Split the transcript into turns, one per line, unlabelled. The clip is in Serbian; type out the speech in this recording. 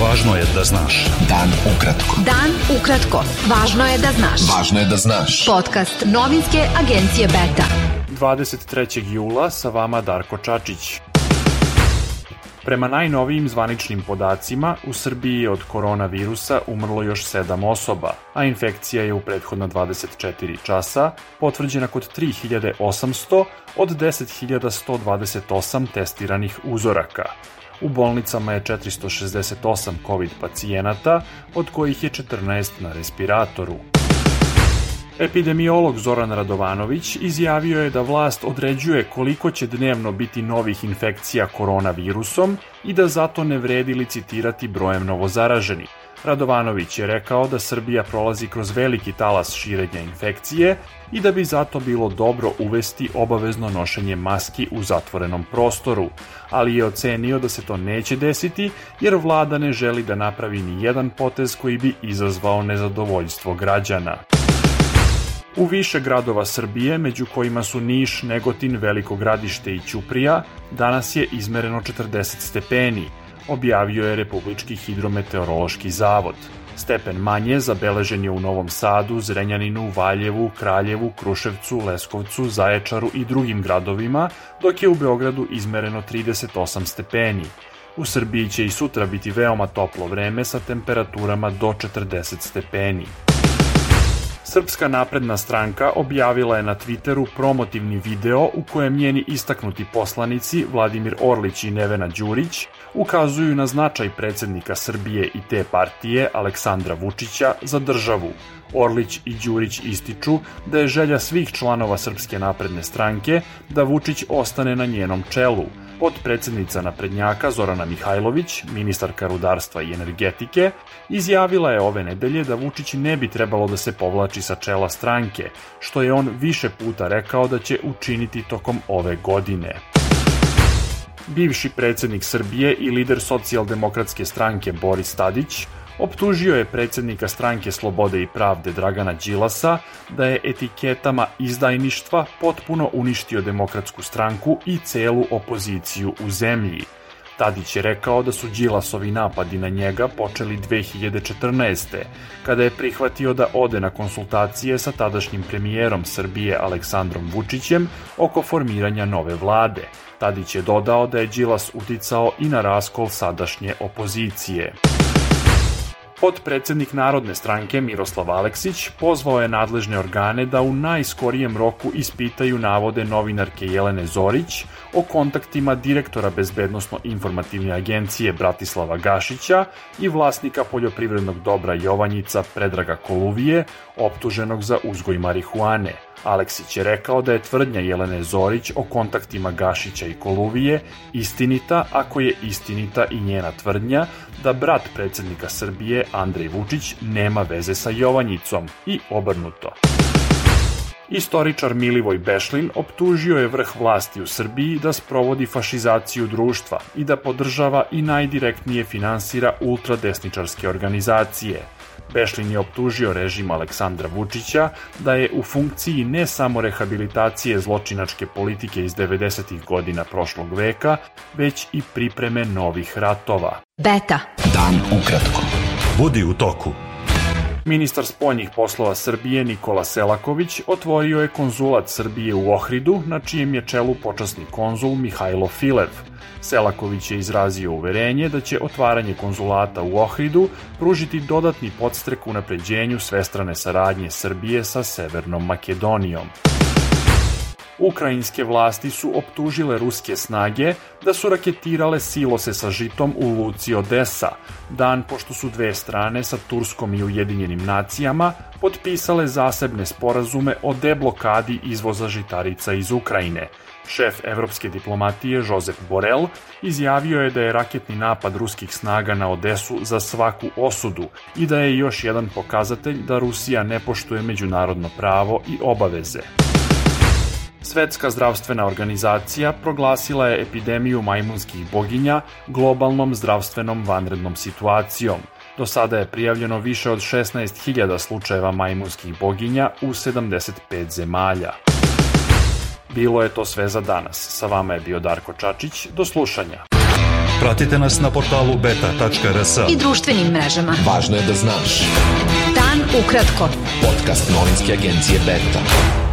Važno je da znaš.
Dan ukratko.
Dan ukratko. Važno je da znaš.
Važno je da znaš.
Podcast novinske agencije Beta.
23. jula sa vama Darko Čačić. Prema najnovijim zvaničnim podacima, u Srbiji je od koronavirusa umrlo još 7 osoba, a infekcija je u prethodna 24 časa potvrđena kod 3800 od 10.128 testiranih uzoraka. U bolnicama je 468 COVID pacijenata, od kojih je 14 na respiratoru. Epidemiolog Zoran Radovanović izjavio je da vlast određuje koliko će dnevno biti novih infekcija koronavirusom i da zato ne vredi licitirati brojem novozaraženih. Radovanović je rekao da Srbija prolazi kroz veliki talas širenja infekcije i da bi zato bilo dobro uvesti obavezno nošenje maski u zatvorenom prostoru, ali je ocenio da se to neće desiti jer vlada ne želi da napravi ni jedan potez koji bi izazvao nezadovoljstvo građana. U više gradova Srbije, među kojima su Niš, Negotin, Veliko gradište i Ćuprija, danas je izmereno 40 stepeni, objavio je Republički hidrometeorološki zavod. Stepen manje zabeležen je u Novom Sadu, Zrenjaninu, Valjevu, Kraljevu, Kruševcu, Leskovcu, Zaječaru i drugim gradovima, dok je u Beogradu izmereno 38 stepeni. U Srbiji će i sutra biti veoma toplo vreme sa temperaturama do 40 stepeni. Srpska napredna stranka objavila je na Twitteru promotivni video u kojem njeni istaknuti poslanici Vladimir Orlić i Nevena Đurić ukazuju na značaj predsednika Srbije i te partije Aleksandra Vučića za državu. Orlić i Đurić ističu da je želja svih članova Srpske napredne stranke da Vučić ostane na njenom čelu, Podpredsednica naprednjaka Zorana Mihajlović, ministarka rudarstva i energetike, izjavila je ove nedelje da Vučić ne bi trebalo da se povlači sa čela stranke, što je on više puta rekao da će učiniti tokom ove godine. Bivši predsednik Srbije i lider socijaldemokratske stranke Boris Tadić optužio je predsednika stranke Slobode i pravde Dragana Đilasa da je etiketama izdajništva potpuno uništio demokratsku stranku i celu opoziciju u zemlji. Tadić je rekao da su Đilasovi napadi na njega počeli 2014. kada je prihvatio da ode na konsultacije sa tadašnjim premijerom Srbije Aleksandrom Vučićem oko formiranja nove vlade. Tadić je dodao da je Đilas uticao i na raskol sadašnje opozicije. Podpredsednik Narodne stranke Miroslav Aleksić pozvao je nadležne organe da u najskorijem roku ispitaju navode novinarke Jelene Zorić o kontaktima direktora Bezbednostno-informativne agencije Bratislava Gašića i vlasnika poljoprivrednog dobra Jovanjica Predraga Koluvije, optuženog za uzgoj marihuane – Aleksić je rekao da je tvrdnja Jelene Zorić o kontaktima Gašića i Koluvije istinita ako je istinita i njena tvrdnja da brat predsednika Srbije Andrej Vučić nema veze sa Jovanjicom i obrnuto. Istoričar Milivoj Bešlin optužio je vrh vlasti u Srbiji da sprovodi fašizaciju društva i da podržava i najdirektnije finansira ultradesničarske organizacije – Bešlin je optužio režim Aleksandra Vučića da je u funkciji ne samo rehabilitacije zločinačke politike iz 90. godina prošlog veka, već i pripreme novih ratova.
Beta.
Dan ukratko.
Budi u toku.
Ministar spoljnih poslova Srbije Nikola Selaković otvorio je konzulat Srbije u Ohridu, na čijem je čelu počasni konzul Mihajlo Filev. Selaković je izrazio uverenje da će otvaranje konzulata u Ohridu pružiti dodatni podstrek u napređenju svestrane saradnje Srbije sa Severnom Makedonijom. Ukrajinske vlasti su optužile ruske snage da su raketirale silose sa žitom u Luci Odesa, dan pošto su dve strane sa Turskom i Ujedinjenim nacijama potpisale zasebne sporazume o deblokadi izvoza žitarica iz Ukrajine. Šef evropske diplomatije Josep Borel izjavio je da je raketni napad ruskih snaga na Odesu za svaku osudu i da je još jedan pokazatelj da Rusija ne poštuje međunarodno pravo i obaveze. Svetska zdravstvena organizacija proglasila je epidemiju majmunskih boginja globalnom zdravstvenom vanrednom situacijom. Do sada je prijavljeno više od 16.000 slučajeva majmunskih boginja u 75 zemalja. Bilo je to sve za danas. Sa vama je bio Darko Čačić. Do slušanja.
Pratite nas na portalu beta.rs.
i društvenim mrežama.
Važno je da znaš.
Dan ukratko.
Podcast novinske agencije Beta.